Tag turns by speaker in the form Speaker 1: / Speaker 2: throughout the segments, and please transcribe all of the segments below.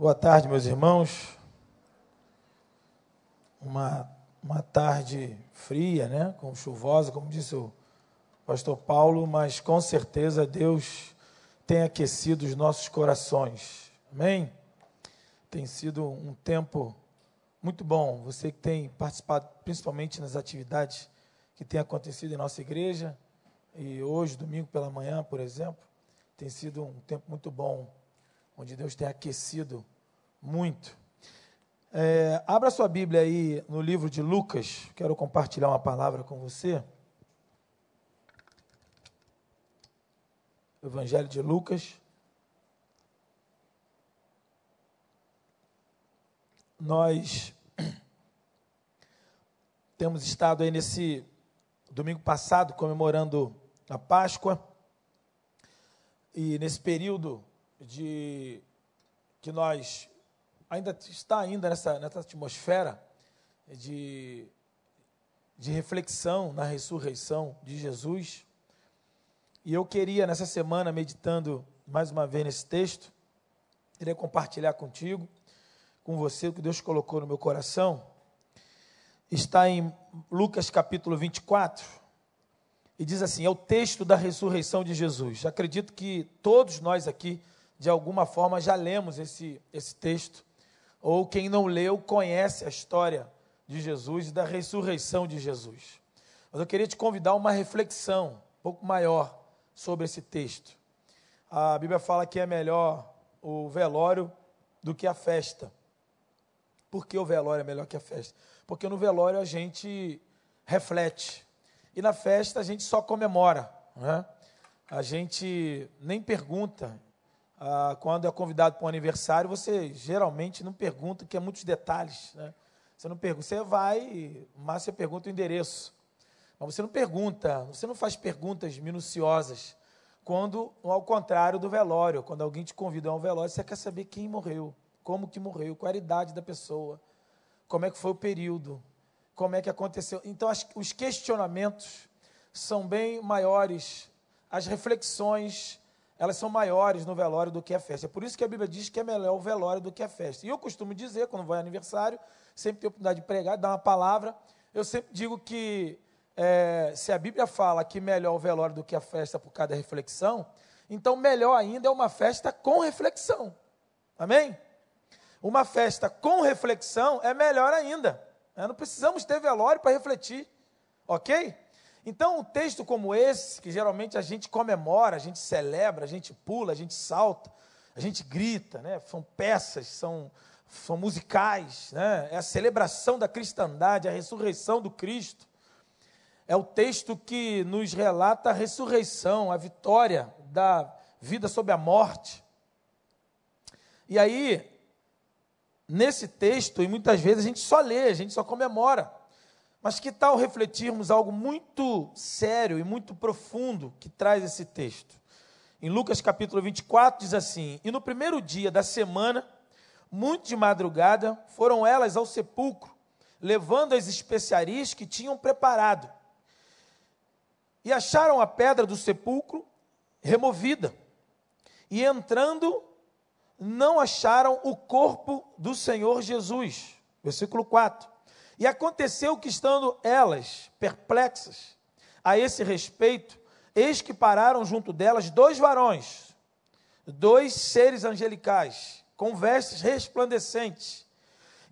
Speaker 1: Boa tarde, meus irmãos. Uma, uma tarde fria, né? Com chuvosa, como disse o pastor Paulo, mas com certeza Deus tem aquecido os nossos corações. Amém? Tem sido um tempo muito bom. Você que tem participado principalmente nas atividades que têm acontecido em nossa igreja, e hoje, domingo pela manhã, por exemplo, tem sido um tempo muito bom onde Deus tem aquecido muito. É, abra sua Bíblia aí no livro de Lucas, quero compartilhar uma palavra com você. Evangelho de Lucas. Nós temos estado aí nesse domingo passado comemorando a Páscoa. E nesse período de que nós ainda está ainda nessa, nessa atmosfera de, de reflexão na ressurreição de Jesus. E eu queria, nessa semana, meditando mais uma vez nesse texto, queria compartilhar contigo, com você, o que Deus colocou no meu coração. Está em Lucas capítulo 24, e diz assim: é o texto da ressurreição de Jesus. Acredito que todos nós aqui de alguma forma já lemos esse, esse texto, ou quem não leu conhece a história de Jesus e da ressurreição de Jesus. Mas eu queria te convidar a uma reflexão um pouco maior sobre esse texto. A Bíblia fala que é melhor o velório do que a festa. Por que o velório é melhor que a festa? Porque no velório a gente reflete. E na festa a gente só comemora. Né? A gente nem pergunta, ah, quando é convidado para um aniversário, você geralmente não pergunta, que é muitos detalhes. Né? Você não pergunta, você vai, mas você pergunta o endereço. Mas você não pergunta, você não faz perguntas minuciosas. Quando, ao contrário do velório, quando alguém te convida a um velório, você quer saber quem morreu, como que morreu, qual a idade da pessoa, como é que foi o período, como é que aconteceu. Então, as, os questionamentos são bem maiores, as reflexões elas são maiores no velório do que a festa. É por isso que a Bíblia diz que é melhor o velório do que a festa. E eu costumo dizer, quando ao aniversário, sempre tenho a oportunidade de pregar, de dar uma palavra, eu sempre digo que é, se a Bíblia fala que melhor o velório do que a festa por causa da reflexão, então melhor ainda é uma festa com reflexão. Amém? Uma festa com reflexão é melhor ainda. Né? Não precisamos ter velório para refletir. Ok? Então, um texto como esse, que geralmente a gente comemora, a gente celebra, a gente pula, a gente salta, a gente grita, né? são peças, são, são musicais, né? é a celebração da cristandade, a ressurreição do Cristo. É o texto que nos relata a ressurreição, a vitória da vida sobre a morte. E aí, nesse texto, e muitas vezes a gente só lê, a gente só comemora. Mas que tal refletirmos algo muito sério e muito profundo que traz esse texto? Em Lucas capítulo 24 diz assim: E no primeiro dia da semana, muito de madrugada, foram elas ao sepulcro, levando as especiarias que tinham preparado. E acharam a pedra do sepulcro removida. E entrando, não acharam o corpo do Senhor Jesus. Versículo 4. E aconteceu que, estando elas perplexas a esse respeito, eis que pararam junto delas dois varões, dois seres angelicais, com vestes resplandecentes.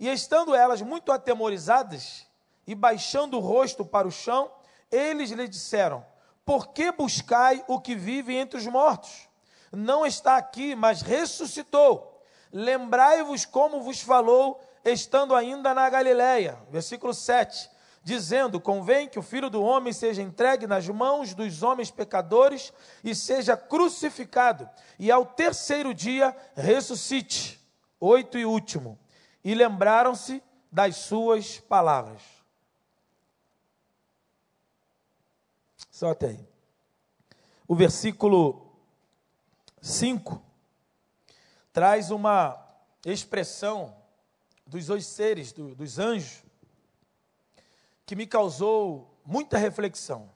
Speaker 1: E estando elas muito atemorizadas e baixando o rosto para o chão, eles lhe disseram: Por que buscai o que vive entre os mortos? Não está aqui, mas ressuscitou. Lembrai-vos como vos falou estando ainda na Galiléia. Versículo 7. Dizendo: Convém que o filho do homem seja entregue nas mãos dos homens pecadores e seja crucificado, e ao terceiro dia ressuscite. Oito e último. E lembraram-se das suas palavras. Só até aí. O versículo 5 traz uma expressão dos dois seres, do, dos anjos, que me causou muita reflexão.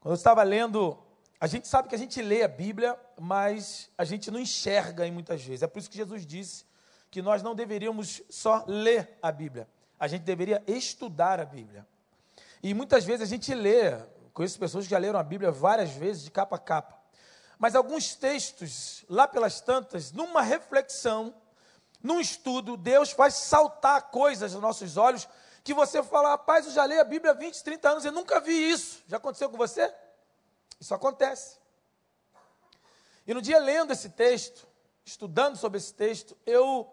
Speaker 1: Quando eu estava lendo A gente sabe que a gente lê a Bíblia, mas a gente não enxerga em muitas vezes. É por isso que Jesus disse que nós não deveríamos só ler a Bíblia, a gente deveria estudar a Bíblia. E muitas vezes a gente lê, conheço pessoas que já leram a Bíblia várias vezes, de capa a capa. Mas alguns textos, lá pelas tantas, numa reflexão, num estudo, Deus faz saltar coisas aos nossos olhos que você fala, rapaz, eu já leio a Bíblia há 20, 30 anos, eu nunca vi isso. Já aconteceu com você? Isso acontece. E no dia lendo esse texto, estudando sobre esse texto, eu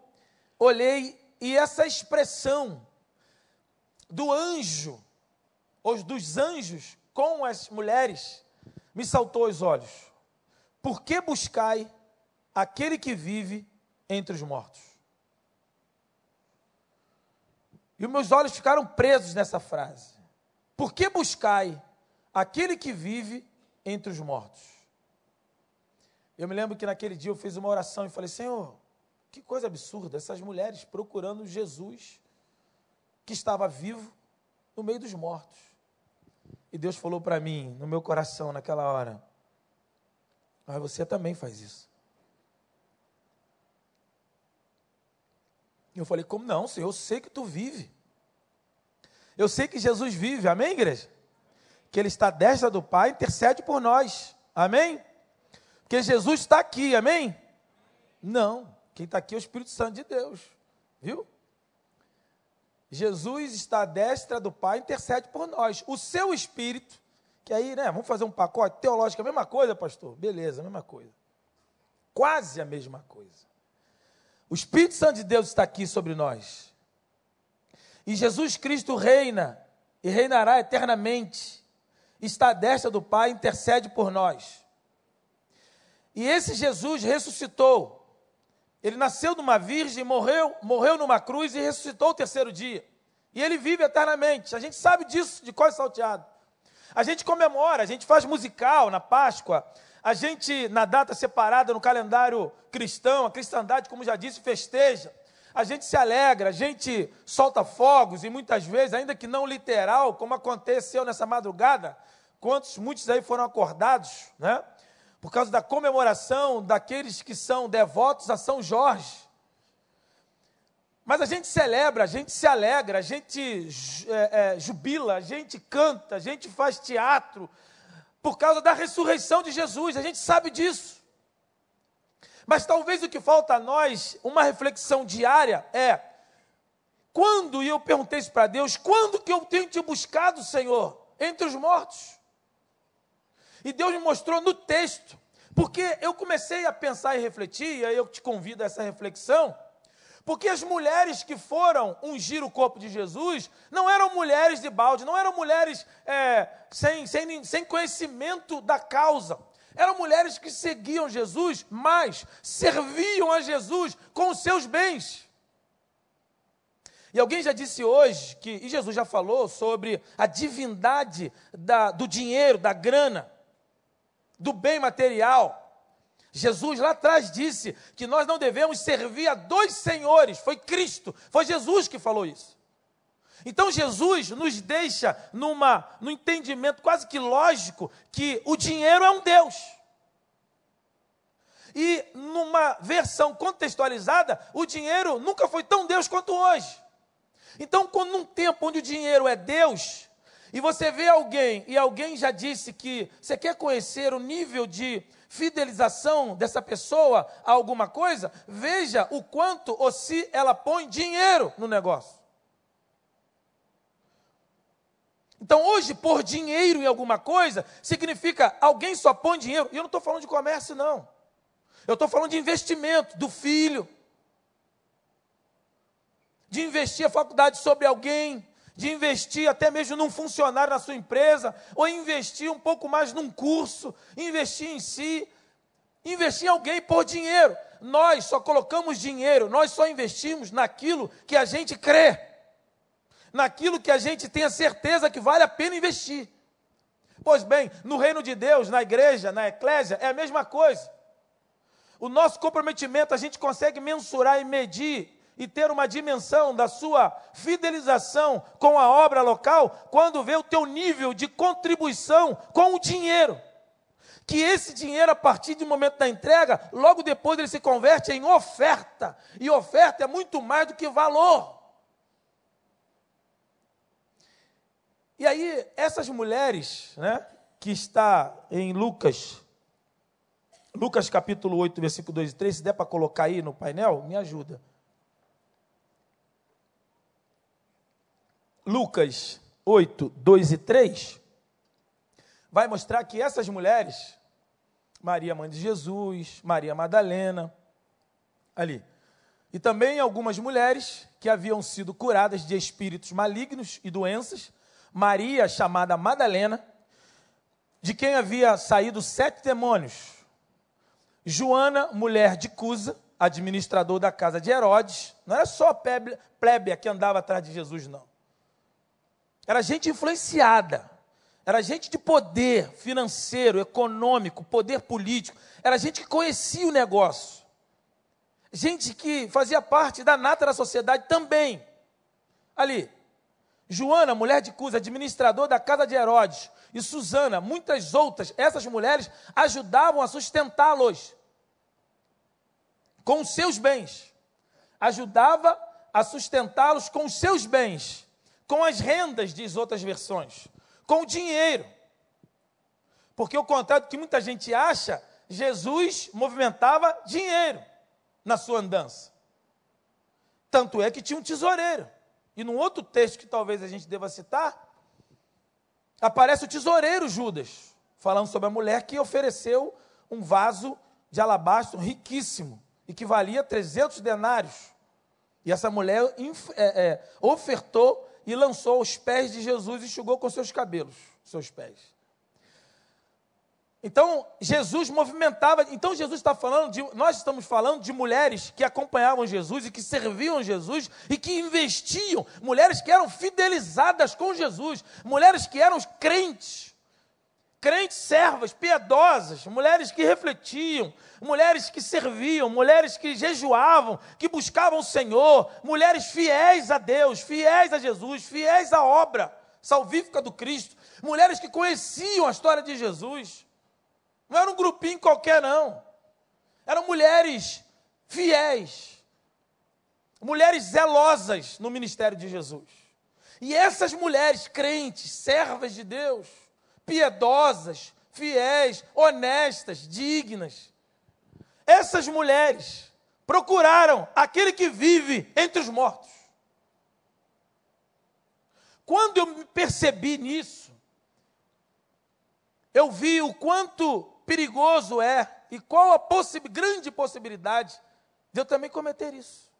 Speaker 1: olhei e essa expressão do anjo, ou dos anjos com as mulheres, me saltou aos olhos. Por que buscai aquele que vive entre os mortos? E meus olhos ficaram presos nessa frase. Por que buscai aquele que vive entre os mortos. Eu me lembro que naquele dia eu fiz uma oração e falei: Senhor, que coisa absurda, essas mulheres procurando Jesus, que estava vivo no meio dos mortos. E Deus falou para mim, no meu coração, naquela hora: Mas você também faz isso. Eu falei: Como não, Senhor? Eu sei que tu vive. Eu sei que Jesus vive, amém, igreja? que Ele está à destra do Pai, intercede por nós. Amém? Porque Jesus está aqui, amém? Não, quem está aqui é o Espírito Santo de Deus, viu? Jesus está à destra do Pai, intercede por nós. O seu Espírito, que aí, né, vamos fazer um pacote teológico, a mesma coisa, pastor? Beleza, a mesma coisa. Quase a mesma coisa. O Espírito Santo de Deus está aqui sobre nós. E Jesus Cristo reina e reinará eternamente está à destra do Pai, intercede por nós. E esse Jesus ressuscitou. Ele nasceu de uma virgem, morreu, morreu numa cruz e ressuscitou o terceiro dia. E ele vive eternamente. A gente sabe disso, de qual salteado. A gente comemora, a gente faz musical na Páscoa, a gente, na data separada no calendário cristão, a cristandade, como já disse, festeja. A gente se alegra, a gente solta fogos e muitas vezes, ainda que não literal, como aconteceu nessa madrugada, quantos, muitos aí foram acordados, né? Por causa da comemoração daqueles que são devotos a São Jorge. Mas a gente celebra, a gente se alegra, a gente é, é, jubila, a gente canta, a gente faz teatro, por causa da ressurreição de Jesus, a gente sabe disso. Mas talvez o que falta a nós, uma reflexão diária, é: quando, e eu perguntei isso para Deus, quando que eu tenho te buscado, Senhor, entre os mortos? E Deus me mostrou no texto, porque eu comecei a pensar e refletir, e aí eu te convido a essa reflexão, porque as mulheres que foram ungir o corpo de Jesus não eram mulheres de balde, não eram mulheres é, sem, sem, sem conhecimento da causa. Eram mulheres que seguiam Jesus, mas serviam a Jesus com os seus bens. E alguém já disse hoje, que, e Jesus já falou sobre a divindade da, do dinheiro, da grana do bem material. Jesus lá atrás disse que nós não devemos servir a dois senhores, foi Cristo, foi Jesus que falou isso. Então Jesus nos deixa numa, no entendimento quase que lógico que o dinheiro é um Deus. E numa versão contextualizada, o dinheiro nunca foi tão Deus quanto hoje. Então, quando num tempo onde o dinheiro é Deus, e você vê alguém, e alguém já disse que você quer conhecer o nível de fidelização dessa pessoa a alguma coisa, veja o quanto ou se ela põe dinheiro no negócio. Então, hoje, pôr dinheiro em alguma coisa significa alguém só põe dinheiro. E eu não estou falando de comércio, não. Eu estou falando de investimento do filho, de investir a faculdade sobre alguém, de investir até mesmo num funcionário na sua empresa, ou investir um pouco mais num curso, investir em si, investir em alguém por dinheiro. Nós só colocamos dinheiro, nós só investimos naquilo que a gente crê, naquilo que a gente tem a certeza que vale a pena investir. Pois bem, no reino de Deus, na igreja, na eclésia, é a mesma coisa. O nosso comprometimento a gente consegue mensurar e medir e ter uma dimensão da sua fidelização com a obra local quando vê o teu nível de contribuição com o dinheiro. que esse dinheiro, a partir do momento da entrega, logo depois ele se converte em oferta. E oferta é muito mais do que valor. E aí, essas mulheres, né, que está em Lucas, Lucas capítulo 8, versículo 2 e 3, se der para colocar aí no painel, me ajuda. Lucas 8, 2 e 3, vai mostrar que essas mulheres, Maria, mãe de Jesus, Maria Madalena, ali. E também algumas mulheres que haviam sido curadas de espíritos malignos e doenças. Maria, chamada Madalena, de quem havia saído sete demônios. Joana, mulher de Cusa, administrador da casa de Herodes. Não era só plébia que andava atrás de Jesus, não. Era gente influenciada. Era gente de poder financeiro, econômico, poder político. Era gente que conhecia o negócio. Gente que fazia parte da nata da sociedade também. Ali. Joana, mulher de Cusa, administrador da casa de Herodes. E Susana, muitas outras, essas mulheres ajudavam a sustentá-los com os seus bens. Ajudava a sustentá-los com os seus bens, com as rendas, diz outras versões com dinheiro. Porque o contrário do que muita gente acha, Jesus movimentava dinheiro na sua andança. Tanto é que tinha um tesoureiro. E num outro texto que talvez a gente deva citar, aparece o tesoureiro Judas, falando sobre a mulher que ofereceu um vaso de alabastro riquíssimo e que valia 300 denários. E essa mulher é, é, ofertou e lançou aos pés de Jesus e enxugou com seus cabelos, seus pés. Então, Jesus movimentava. Então, Jesus está falando de. Nós estamos falando de mulheres que acompanhavam Jesus e que serviam Jesus e que investiam. Mulheres que eram fidelizadas com Jesus. Mulheres que eram crentes crentes servas, piedosas, mulheres que refletiam, mulheres que serviam, mulheres que jejuavam, que buscavam o Senhor, mulheres fiéis a Deus, fiéis a Jesus, fiéis à obra salvífica do Cristo, mulheres que conheciam a história de Jesus. Não era um grupinho qualquer, não. Eram mulheres fiéis, mulheres zelosas no ministério de Jesus. E essas mulheres crentes, servas de Deus, piedosas, fiéis, honestas, dignas. Essas mulheres procuraram aquele que vive entre os mortos. Quando eu me percebi nisso, eu vi o quanto perigoso é e qual a possi grande possibilidade de eu também cometer isso.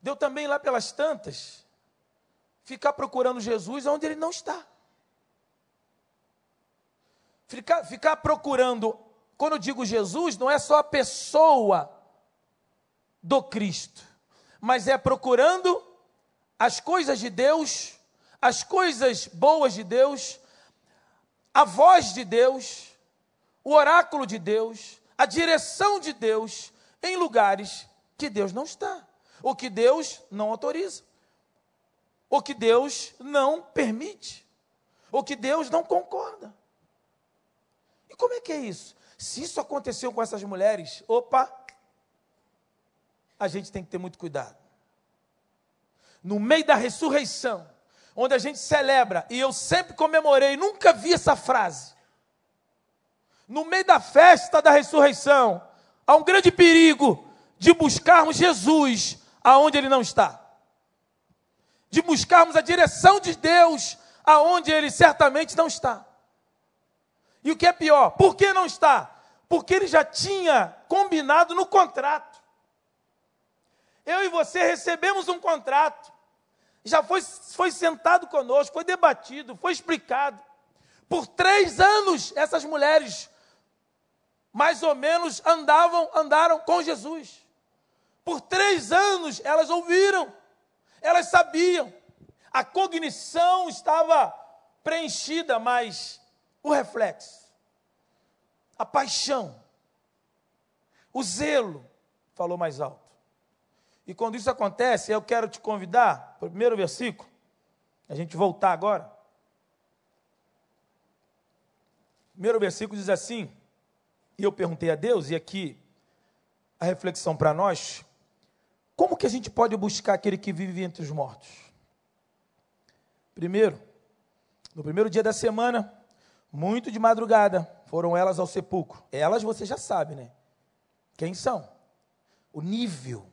Speaker 1: De eu também, lá pelas tantas, ficar procurando Jesus onde ele não está. Ficar, ficar procurando, quando eu digo Jesus, não é só a pessoa do Cristo, mas é procurando as coisas de Deus, as coisas boas de Deus, a voz de Deus, o oráculo de Deus, a direção de Deus em lugares que Deus não está, ou que Deus não autoriza, ou que Deus não permite, ou que Deus não concorda. E como é que é isso? Se isso aconteceu com essas mulheres, opa, a gente tem que ter muito cuidado. No meio da ressurreição, onde a gente celebra, e eu sempre comemorei, nunca vi essa frase. No meio da festa da ressurreição, há um grande perigo de buscarmos Jesus aonde ele não está. De buscarmos a direção de Deus aonde ele certamente não está. E o que é pior, por que não está? Porque ele já tinha combinado no contrato. Eu e você recebemos um contrato. Já foi, foi sentado conosco, foi debatido, foi explicado. Por três anos, essas mulheres, mais ou menos, andavam, andaram com Jesus. Por três anos, elas ouviram, elas sabiam. A cognição estava preenchida, mas o reflexo, a paixão, o zelo falou mais alto. E quando isso acontece, eu quero te convidar primeiro versículo, a gente voltar agora. primeiro versículo diz assim, e eu perguntei a Deus, e aqui a reflexão para nós, como que a gente pode buscar aquele que vive entre os mortos? Primeiro, no primeiro dia da semana, muito de madrugada, foram elas ao sepulcro. Elas você já sabe, né? Quem são? O nível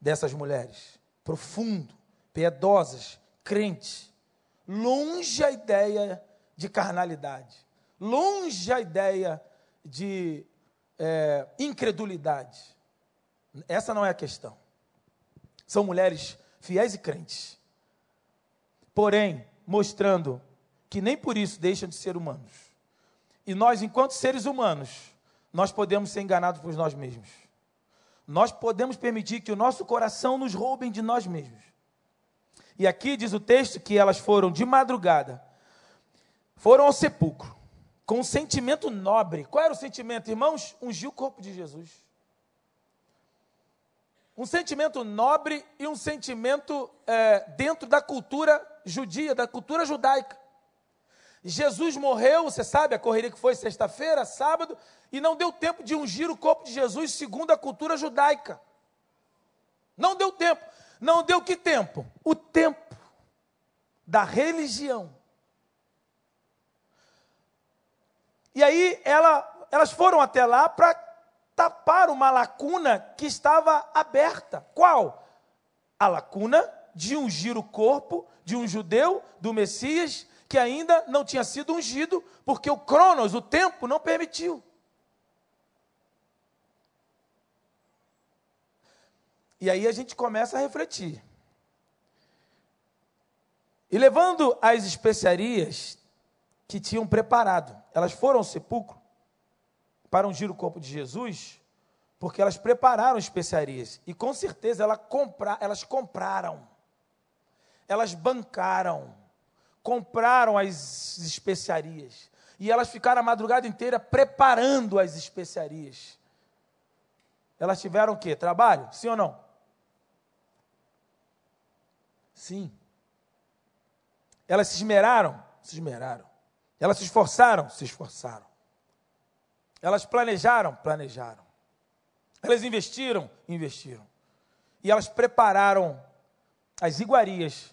Speaker 1: dessas mulheres. Profundo, piedosas, crentes. Longe a ideia de carnalidade. Longe a ideia de é, incredulidade. Essa não é a questão. São mulheres fiéis e crentes. Porém, mostrando que nem por isso deixam de ser humanos. E nós, enquanto seres humanos, nós podemos ser enganados por nós mesmos. Nós podemos permitir que o nosso coração nos roubem de nós mesmos. E aqui diz o texto que elas foram de madrugada, foram ao sepulcro, com um sentimento nobre. Qual era o sentimento, irmãos? Ungir o corpo de Jesus. Um sentimento nobre e um sentimento é, dentro da cultura judia, da cultura judaica. Jesus morreu, você sabe, a correria que foi sexta-feira, sábado, e não deu tempo de ungir o corpo de Jesus segundo a cultura judaica. Não deu tempo. Não deu que tempo? O tempo da religião. E aí ela, elas foram até lá para tapar uma lacuna que estava aberta. Qual? A lacuna de ungir o corpo de um judeu, do Messias, que ainda não tinha sido ungido, porque o Cronos, o tempo, não permitiu. E aí a gente começa a refletir. E levando as especiarias que tinham preparado, elas foram ao sepulcro para ungir o corpo de Jesus, porque elas prepararam especiarias. E com certeza elas compraram, elas bancaram, compraram as especiarias. E elas ficaram a madrugada inteira preparando as especiarias. Elas tiveram o quê? Trabalho? Sim ou não? Sim. Elas se esmeraram? Se esmeraram. Elas se esforçaram? Se esforçaram. Elas planejaram? Planejaram. Elas investiram? Investiram. E elas prepararam as iguarias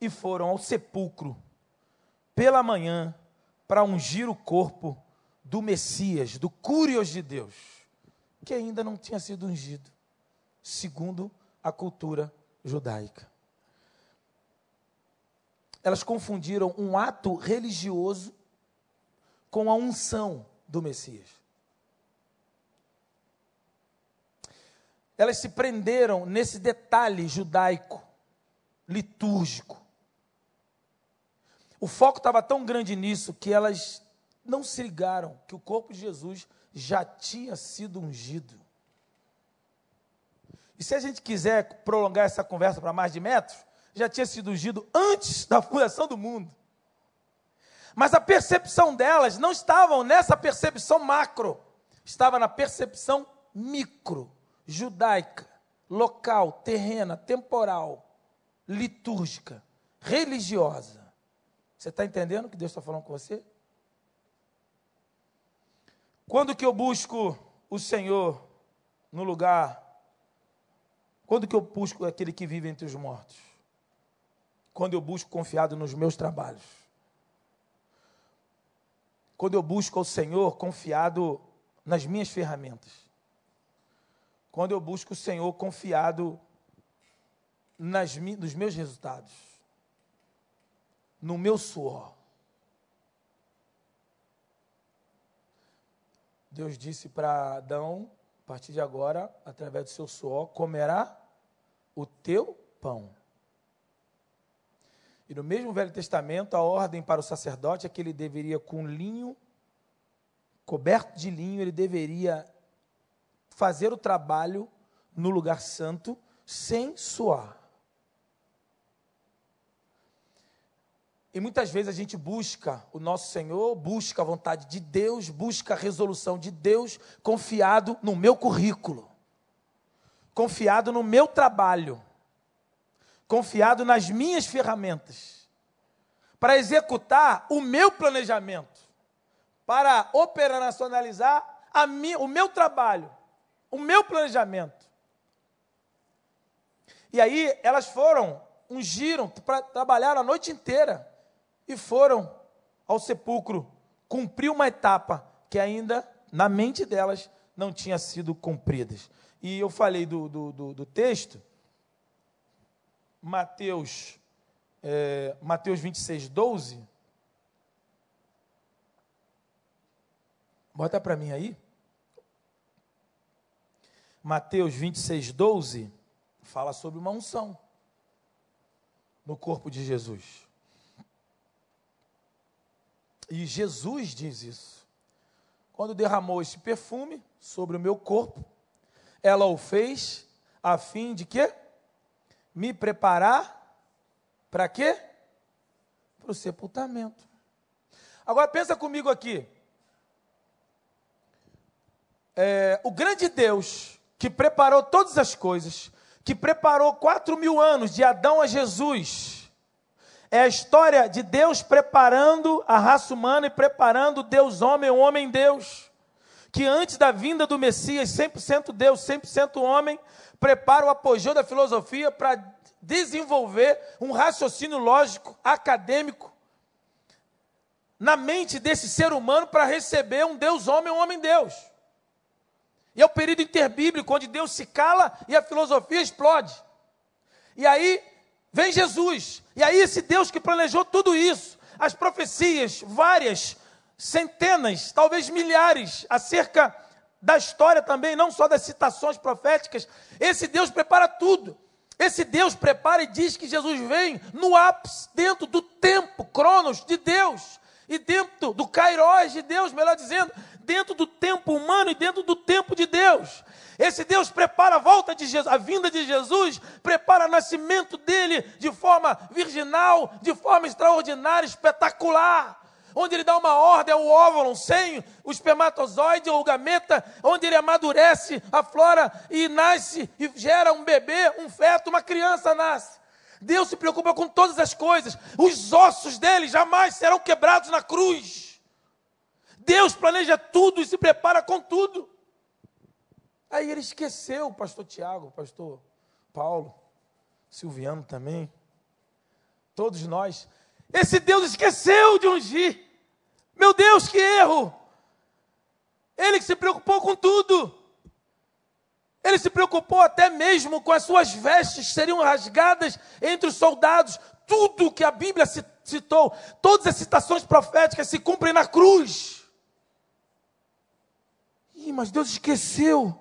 Speaker 1: e foram ao sepulcro pela manhã para ungir o corpo do Messias, do Curios de Deus, que ainda não tinha sido ungido, segundo a cultura judaica. Elas confundiram um ato religioso com a unção do Messias. Elas se prenderam nesse detalhe judaico, litúrgico. O foco estava tão grande nisso que elas não se ligaram que o corpo de Jesus já tinha sido ungido. E se a gente quiser prolongar essa conversa para mais de metros, já tinha sido ungido antes da fundação do mundo. Mas a percepção delas não estava nessa percepção macro, estava na percepção micro judaica, local, terrena, temporal, litúrgica, religiosa. Você está entendendo o que Deus está falando com você? Quando que eu busco o Senhor no lugar? Quando que eu busco aquele que vive entre os mortos? Quando eu busco confiado nos meus trabalhos. Quando eu busco ao Senhor confiado nas minhas ferramentas quando eu busco o Senhor confiado nas, nos meus resultados, no meu suor. Deus disse para Adão: a partir de agora, através do seu suor, comerá o teu pão. E no mesmo Velho Testamento, a ordem para o sacerdote é que ele deveria, com linho, coberto de linho, ele deveria fazer o trabalho no lugar santo sem suar. E muitas vezes a gente busca o nosso Senhor, busca a vontade de Deus, busca a resolução de Deus, confiado no meu currículo, confiado no meu trabalho, confiado nas minhas ferramentas, para executar o meu planejamento, para operacionalizar minha, o meu trabalho, o meu planejamento. E aí elas foram, ungiram para trabalhar a noite inteira e foram ao sepulcro cumprir uma etapa que ainda na mente delas não tinha sido cumprida. E eu falei do, do, do, do texto, Mateus, é, Mateus 26, 12. Bota para mim aí. Mateus 26, 12 fala sobre uma unção no corpo de Jesus. E Jesus diz isso. Quando derramou esse perfume sobre o meu corpo, ela o fez a fim de quê? Me preparar para quê? Para o sepultamento. Agora pensa comigo aqui. É, o grande Deus que preparou todas as coisas, que preparou quatro mil anos de Adão a Jesus, é a história de Deus preparando a raça humana e preparando Deus homem, homem Deus. Que antes da vinda do Messias, 100% Deus, 100% homem, prepara o apogeu da filosofia para desenvolver um raciocínio lógico, acadêmico, na mente desse ser humano para receber um Deus homem, um homem Deus. E é o período interbíblico onde Deus se cala e a filosofia explode. E aí vem Jesus. E aí esse Deus que planejou tudo isso, as profecias, várias, centenas, talvez milhares, acerca da história também, não só das citações proféticas, esse Deus prepara tudo. Esse Deus prepara e diz que Jesus vem no ápice, dentro do tempo, cronos de Deus, e dentro do kairos de Deus, melhor dizendo, dentro do tempo humano e dentro do tempo de Deus. Esse Deus prepara a volta de Jesus, a vinda de Jesus, prepara o nascimento dele de forma virginal, de forma extraordinária, espetacular. Onde ele dá uma ordem ao óvulo sem o espermatozoide ou gameta, onde ele amadurece, aflora e nasce e gera um bebê, um feto, uma criança nasce. Deus se preocupa com todas as coisas. Os ossos dele jamais serão quebrados na cruz. Deus planeja tudo e se prepara com tudo. Aí ele esqueceu o pastor Tiago, o pastor Paulo, Silviano também, todos nós. Esse Deus esqueceu de ungir. Meu Deus, que erro! Ele que se preocupou com tudo. Ele se preocupou até mesmo com as suas vestes seriam rasgadas entre os soldados. Tudo que a Bíblia citou, todas as citações proféticas se cumprem na cruz. Ih, mas Deus esqueceu.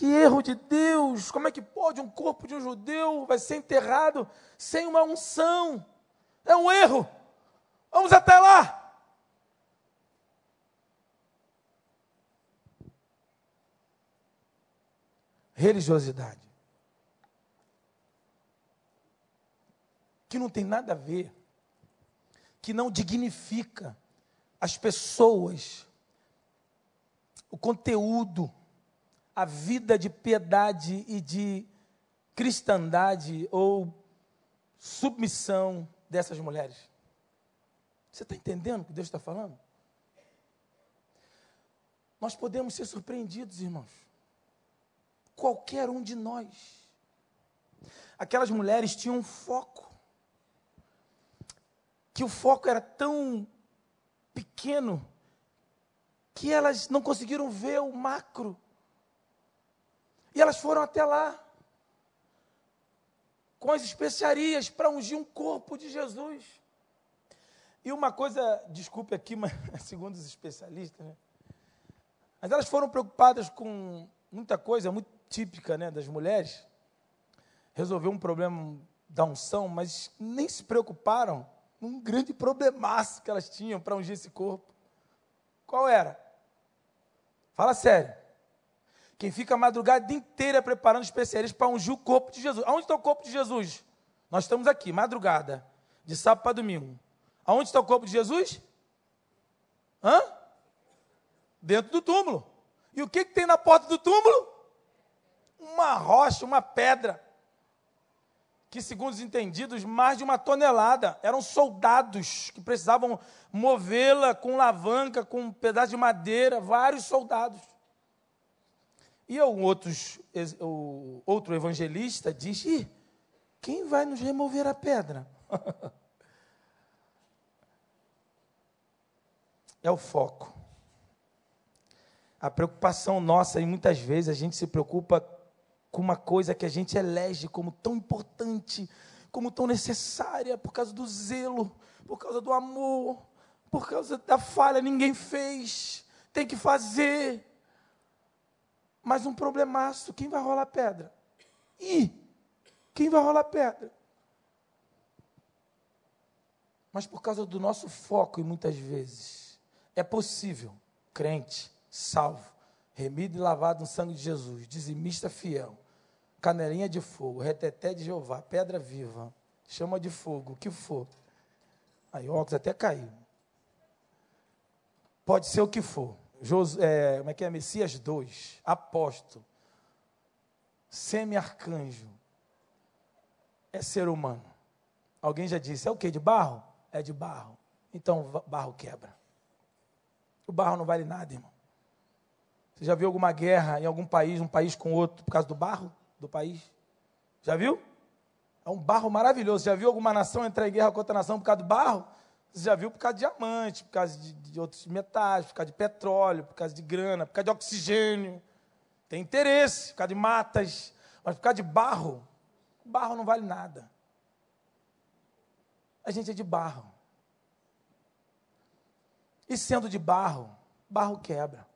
Speaker 1: Que erro de Deus! Como é que pode um corpo de um judeu vai ser enterrado sem uma unção? É um erro. Vamos até lá. religiosidade. Que não tem nada a ver, que não dignifica as pessoas, o conteúdo, a vida de piedade e de cristandade ou submissão dessas mulheres. Você está entendendo o que Deus está falando? Nós podemos ser surpreendidos, irmãos qualquer um de nós. Aquelas mulheres tinham um foco, que o foco era tão pequeno que elas não conseguiram ver o macro. E elas foram até lá com as especiarias para ungir um corpo de Jesus. E uma coisa, desculpe aqui, mas segundo os especialistas, né? mas elas foram preocupadas com muita coisa, muito típica né, das mulheres, resolveu um problema da unção, mas nem se preocuparam num grande problemaço que elas tinham para ungir esse corpo. Qual era? Fala sério. Quem fica a madrugada inteira preparando especialistas para ungir o corpo de Jesus. Aonde está o corpo de Jesus? Nós estamos aqui, madrugada, de sábado para domingo. Aonde está o corpo de Jesus? Hã? Dentro do túmulo. E o que, que tem na porta do túmulo? uma rocha, uma pedra. que, segundo os entendidos, mais de uma tonelada. Eram soldados que precisavam movê-la com alavanca, com um pedaço de madeira, vários soldados. E outros, o outro evangelista diz: quem vai nos remover a pedra? é o foco. A preocupação nossa, e muitas vezes a gente se preocupa com uma coisa que a gente elege como tão importante, como tão necessária, por causa do zelo, por causa do amor, por causa da falha, ninguém fez, tem que fazer. Mas um problemaço, quem vai rolar pedra? Ih, quem vai rolar pedra? Mas por causa do nosso foco, e muitas vezes, é possível, crente, salvo, remido e lavado no sangue de Jesus, dizimista fiel, canelinha de fogo, reteté de Jeová, pedra viva, chama de fogo, o que for. Aí, óculos até caiu. Pode ser o que for. Jos, é, como é que é? Messias 2, apóstolo, semi-arcanjo, é ser humano. Alguém já disse, é o que? De barro? É de barro. Então, barro quebra. O barro não vale nada, irmão. Você já viu alguma guerra em algum país, um país com outro, por causa do barro do país? Já viu? É um barro maravilhoso. Já viu alguma nação entrar em guerra com outra nação por causa do barro? Você já viu por causa de diamante, por causa de, de outros metais, por causa de petróleo, por causa de grana, por causa de oxigênio. Tem interesse, por causa de matas. Mas por causa de barro, barro não vale nada. A gente é de barro. E sendo de barro, barro quebra.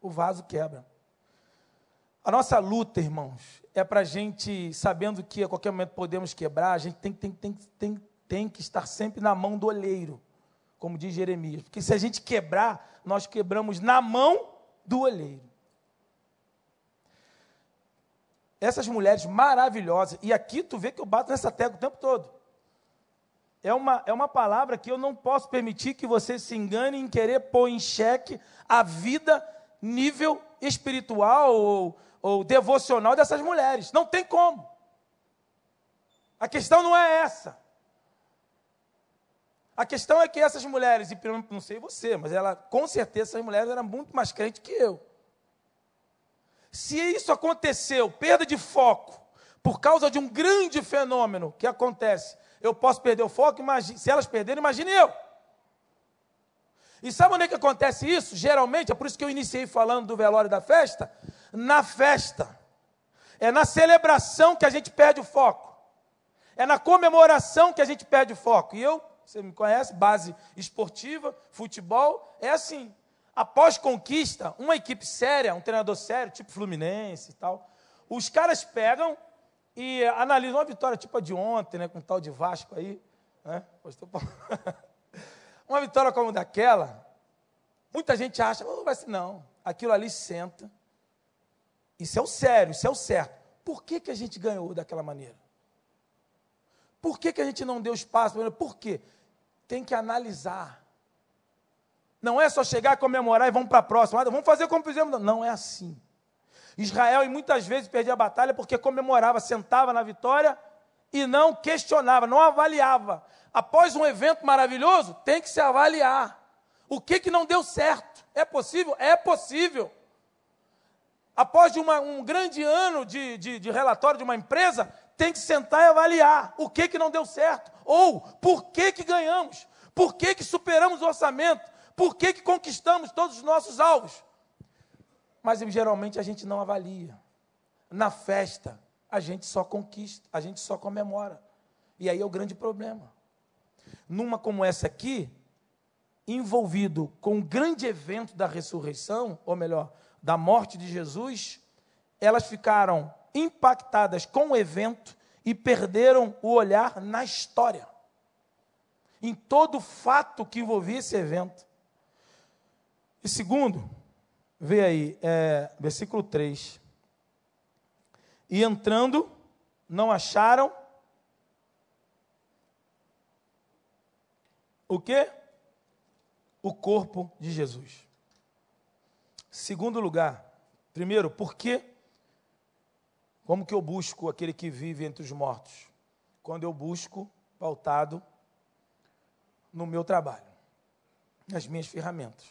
Speaker 1: O vaso quebra. A nossa luta, irmãos, é para a gente, sabendo que a qualquer momento podemos quebrar, a gente tem, tem, tem, tem, tem que estar sempre na mão do olheiro, como diz Jeremias. Porque se a gente quebrar, nós quebramos na mão do olheiro. Essas mulheres maravilhosas, e aqui tu vê que eu bato nessa tecla o tempo todo. É uma, é uma palavra que eu não posso permitir que você se engane em querer pôr em xeque a vida, nível espiritual ou, ou devocional dessas mulheres. Não tem como. A questão não é essa. A questão é que essas mulheres, e não sei você, mas ela, com certeza, essas mulheres eram muito mais crentes que eu. Se isso aconteceu, perda de foco, por causa de um grande fenômeno que acontece, eu posso perder o foco, imagine, se elas perderem, imagine eu. E sabe onde é que acontece isso? Geralmente, é por isso que eu iniciei falando do velório da festa. Na festa, é na celebração que a gente perde o foco, é na comemoração que a gente perde o foco. E eu você me conhece, base esportiva, futebol, é assim. Após conquista, uma equipe séria, um treinador sério, tipo Fluminense e tal, os caras pegam e analisam uma vitória tipo a de ontem, né, com o tal de Vasco aí, né? uma vitória como daquela, muita gente acha, oh, não, aquilo ali senta. Isso é o sério, isso é o certo. Por que, que a gente ganhou daquela maneira? Por que, que a gente não deu espaço? Por quê? Tem que analisar. Não é só chegar, comemorar e vamos para a próxima. Vamos fazer como fizemos. Não é assim. Israel, e muitas vezes, perdia a batalha porque comemorava, sentava na vitória e não questionava, não avaliava. Após um evento maravilhoso, tem que se avaliar. O que, que não deu certo? É possível? É possível. Após uma, um grande ano de, de, de relatório de uma empresa, tem que sentar e avaliar o que, que não deu certo, ou por que, que ganhamos, por que, que superamos o orçamento, por que, que conquistamos todos os nossos alvos. Mas geralmente a gente não avalia. Na festa, a gente só conquista, a gente só comemora. E aí é o grande problema. Numa como essa aqui, envolvido com o grande evento da ressurreição, ou melhor, da morte de Jesus, elas ficaram impactadas com o evento e perderam o olhar na história, em todo o fato que envolvia esse evento. E segundo, vê aí, é, versículo 3. E entrando, não acharam o que? O corpo de Jesus. Segundo lugar, primeiro, por que como que eu busco aquele que vive entre os mortos? quando eu busco pautado no meu trabalho, nas minhas ferramentas,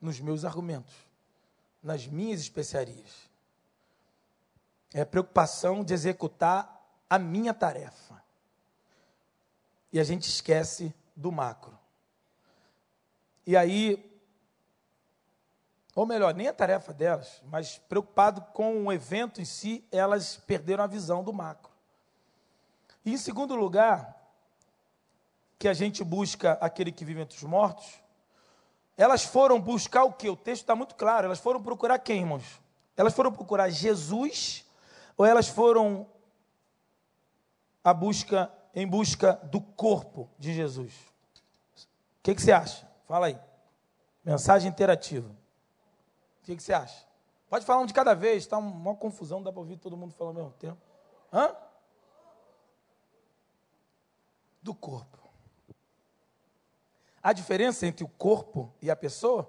Speaker 1: nos meus argumentos, nas minhas especiarias. É a preocupação de executar a minha tarefa. E a gente esquece do macro. E aí, ou melhor, nem a tarefa delas, mas preocupado com o evento em si, elas perderam a visão do macro. E em segundo lugar, que a gente busca aquele que vive entre os mortos, elas foram buscar o que? O texto está muito claro, elas foram procurar quem, irmãos? Elas foram procurar Jesus ou elas foram a busca em busca do corpo de Jesus? O que, que você acha? Fala aí. Mensagem interativa. O que, que você acha? Pode falar um de cada vez, está uma confusão, dá para ouvir todo mundo falar ao mesmo tempo. Hã? Do corpo. A diferença entre o corpo e a pessoa,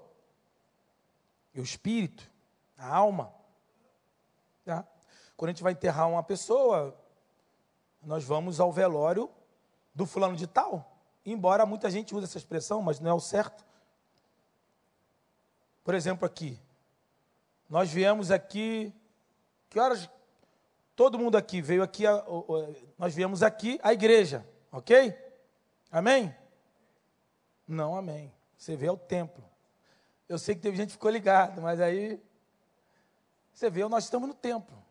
Speaker 1: e o espírito, a alma. Tá? Quando a gente vai enterrar uma pessoa, nós vamos ao velório do fulano de tal. Embora muita gente use essa expressão, mas não é o certo. Por exemplo, aqui. Nós viemos aqui. Que horas? Todo mundo aqui veio aqui. Nós viemos aqui à igreja, ok? Amém? Não, amém. Você vê o templo. Eu sei que teve gente que ficou ligado, mas aí. Você vê, nós estamos no templo.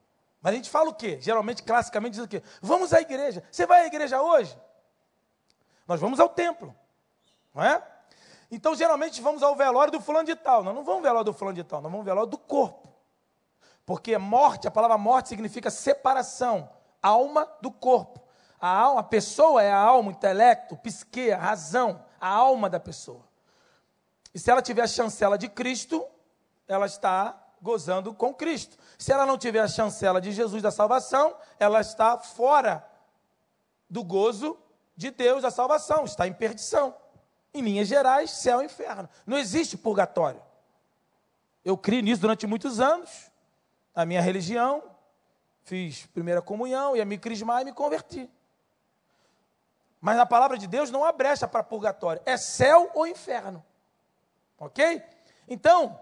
Speaker 1: Mas a gente fala o quê? Geralmente, classicamente, diz o quê? Vamos à igreja. Você vai à igreja hoje? Nós vamos ao templo. Não é? Então, geralmente, vamos ao velório do fulano de tal. Nós não vamos ao velório do fulano de tal, nós vamos ao velório do corpo. Porque morte, a palavra morte significa separação, alma do corpo. A alma, a pessoa é a alma, o intelecto, psique, a razão, a alma da pessoa. E se ela tiver a chancela de Cristo, ela está gozando com Cristo. Se ela não tiver a chancela de Jesus da salvação, ela está fora do gozo de Deus da salvação, está em perdição. Em linhas gerais, céu e inferno. Não existe purgatório. Eu criei nisso durante muitos anos, a minha religião, fiz primeira comunhão, ia me crismar e me converti. Mas na palavra de Deus não há brecha para purgatório, é céu ou inferno. Ok? Então,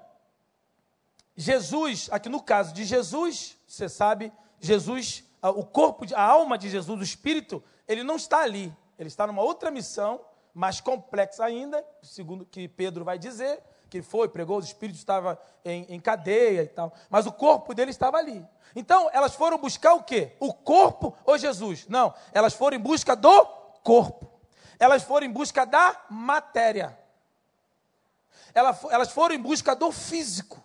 Speaker 1: Jesus, aqui no caso de Jesus, você sabe, Jesus, o corpo, a alma de Jesus, o espírito, ele não está ali. Ele está numa outra missão, mais complexa ainda, segundo que Pedro vai dizer, que foi, pregou, o espírito estava em, em cadeia e tal, mas o corpo dele estava ali. Então, elas foram buscar o quê? O corpo ou Jesus? Não, elas foram em busca do corpo. Elas foram em busca da matéria. Elas foram em busca do físico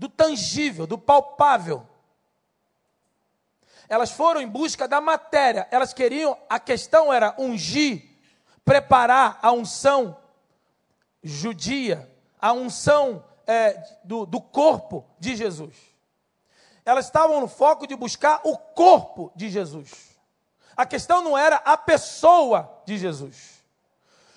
Speaker 1: do tangível, do palpável. Elas foram em busca da matéria, elas queriam, a questão era ungir, preparar a unção judia, a unção é, do, do corpo de Jesus. Elas estavam no foco de buscar o corpo de Jesus. A questão não era a pessoa de Jesus.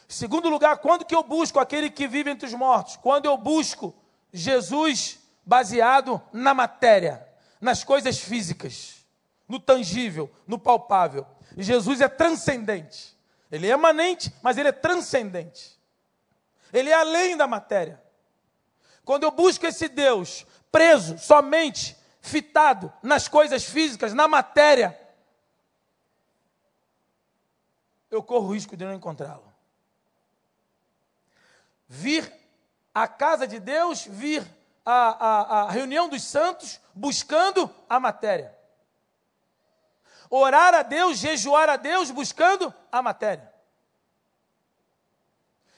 Speaker 1: Segundo lugar, quando que eu busco aquele que vive entre os mortos? Quando eu busco Jesus baseado na matéria, nas coisas físicas, no tangível, no palpável. Jesus é transcendente. Ele é emanente, mas ele é transcendente. Ele é além da matéria. Quando eu busco esse Deus preso, somente fitado nas coisas físicas, na matéria, eu corro o risco de não encontrá-lo. Vir à casa de Deus, vir a, a, a reunião dos santos buscando a matéria. Orar a Deus, jejuar a Deus buscando a matéria.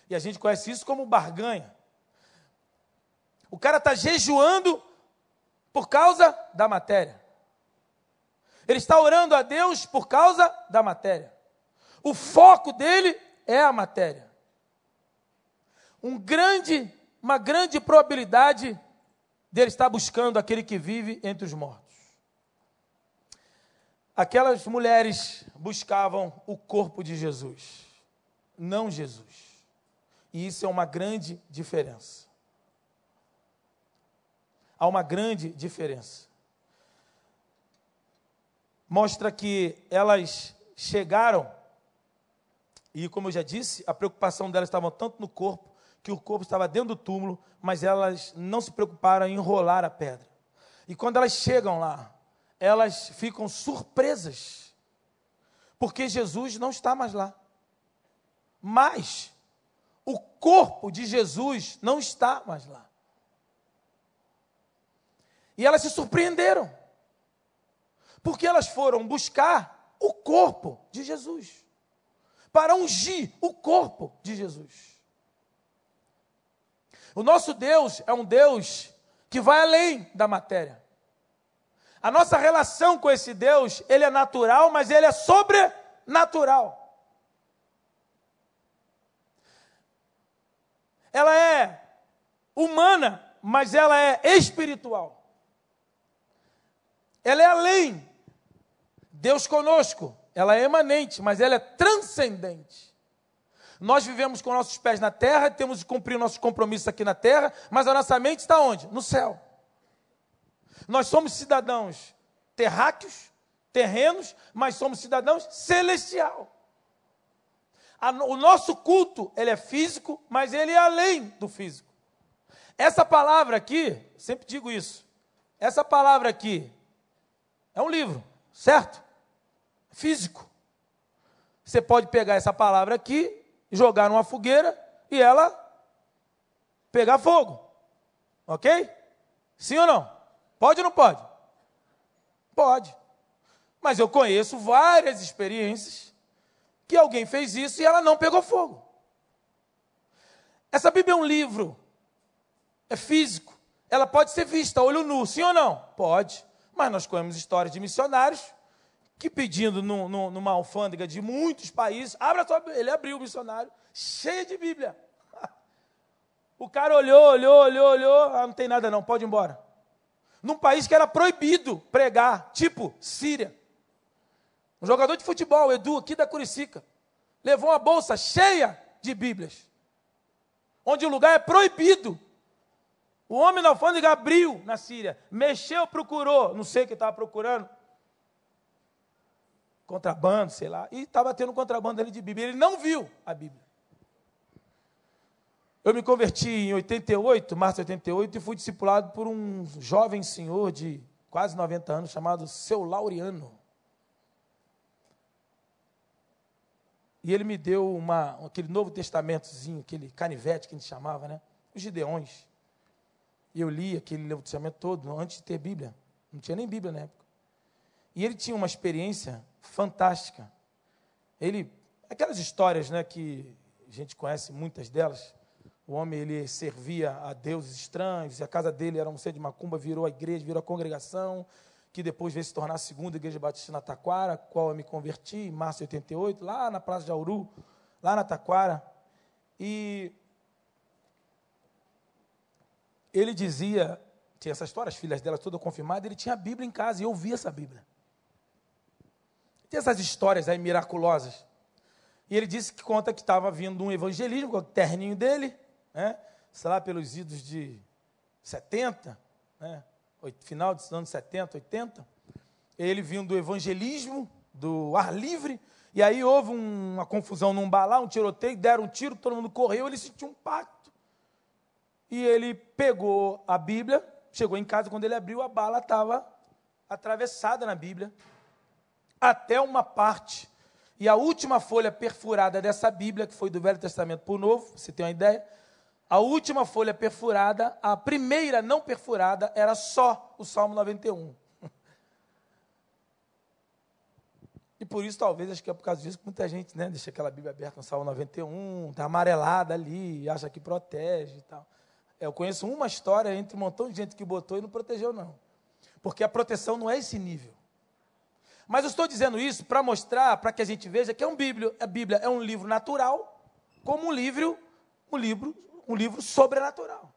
Speaker 1: E a gente conhece isso como barganha. O cara está jejuando por causa da matéria. Ele está orando a Deus por causa da matéria. O foco dele é a matéria. Um grande, uma grande probabilidade dele estar buscando aquele que vive entre os mortos. Aquelas mulheres buscavam o corpo de Jesus, não Jesus. E isso é uma grande diferença. Há uma grande diferença. Mostra que elas chegaram, e como eu já disse, a preocupação delas estava tanto no corpo, que o corpo estava dentro do túmulo, mas elas não se preocuparam em enrolar a pedra. E quando elas chegam lá, elas ficam surpresas, porque Jesus não está mais lá. Mas o corpo de Jesus não está mais lá. E elas se surpreenderam, porque elas foram buscar o corpo de Jesus, para ungir o corpo de Jesus. O nosso Deus é um Deus que vai além da matéria. A nossa relação com esse Deus, ele é natural, mas ele é sobrenatural. Ela é humana, mas ela é espiritual. Ela é além. Deus conosco, ela é emanente, mas ela é transcendente. Nós vivemos com nossos pés na terra, temos de cumprir nossos compromissos aqui na terra, mas a nossa mente está onde? No céu. Nós somos cidadãos terráqueos, terrenos, mas somos cidadãos celestial. o nosso culto, ele é físico, mas ele é além do físico. Essa palavra aqui, sempre digo isso. Essa palavra aqui é um livro, certo? Físico. Você pode pegar essa palavra aqui, jogar numa fogueira e ela pegar fogo. Ok? Sim ou não? Pode ou não pode? Pode. Mas eu conheço várias experiências que alguém fez isso e ela não pegou fogo. Essa Bíblia é um livro, é físico, ela pode ser vista olho nu, sim ou não? Pode. Mas nós conhecemos histórias de missionários que pedindo numa alfândega de muitos países, abra sua, ele abriu o missionário, cheio de Bíblia. O cara olhou, olhou, olhou, olhou, ah, não tem nada não, pode ir embora. Num país que era proibido pregar, tipo Síria. Um jogador de futebol, Edu, aqui da Curicica, levou uma bolsa cheia de Bíblias, onde o lugar é proibido. O homem na alfândega abriu na Síria, mexeu, procurou, não sei o que estava procurando, contrabando, sei lá, e estava tendo contrabando ali de Bíblia. Ele não viu a Bíblia. Eu me converti em 88, março de 88, e fui discipulado por um jovem senhor de quase 90 anos, chamado Seu Laureano. E ele me deu uma, aquele Novo Testamentozinho, aquele canivete que a gente chamava, né? Os Gideões. E eu li aquele Novo Testamento todo antes de ter Bíblia. Não tinha nem Bíblia na época. E ele tinha uma experiência fantástica. Ele, aquelas histórias, né, que a gente conhece muitas delas. O homem ele servia a deuses estranhos, e a casa dele era um centro de macumba, virou a igreja, virou a congregação, que depois veio se tornar a segunda igreja batista na Taquara, qual eu me converti em março de 88, lá na Praça de Auru, lá na Taquara. E ele dizia, tinha essa história, as filhas dela todas confirmadas, ele tinha a Bíblia em casa e ouvia essa Bíblia. Tem essas histórias aí miraculosas. E ele disse que conta que estava vindo um evangelismo com o terninho dele, né? sei lá, pelos idos de 70, né? final dos anos 70, 80. Ele vindo do evangelismo, do ar livre, e aí houve um, uma confusão num balão, um tiroteio, deram um tiro, todo mundo correu, ele sentiu um pacto. E ele pegou a Bíblia, chegou em casa, quando ele abriu, a bala estava atravessada na Bíblia, até uma parte. E a última folha perfurada dessa Bíblia, que foi do Velho Testamento para o Novo, você tem uma ideia? A última folha perfurada, a primeira não perfurada, era só o Salmo 91. E por isso, talvez, acho que é por causa disso que muita gente né, deixa aquela Bíblia aberta no Salmo 91, está amarelada ali, acha que protege e tal. Eu conheço uma história entre um montão de gente que botou e não protegeu, não. Porque a proteção não é esse nível. Mas eu estou dizendo isso para mostrar, para que a gente veja que é um Bíblia, a Bíblia é um livro natural, como um livro, um livro, um livro sobrenatural.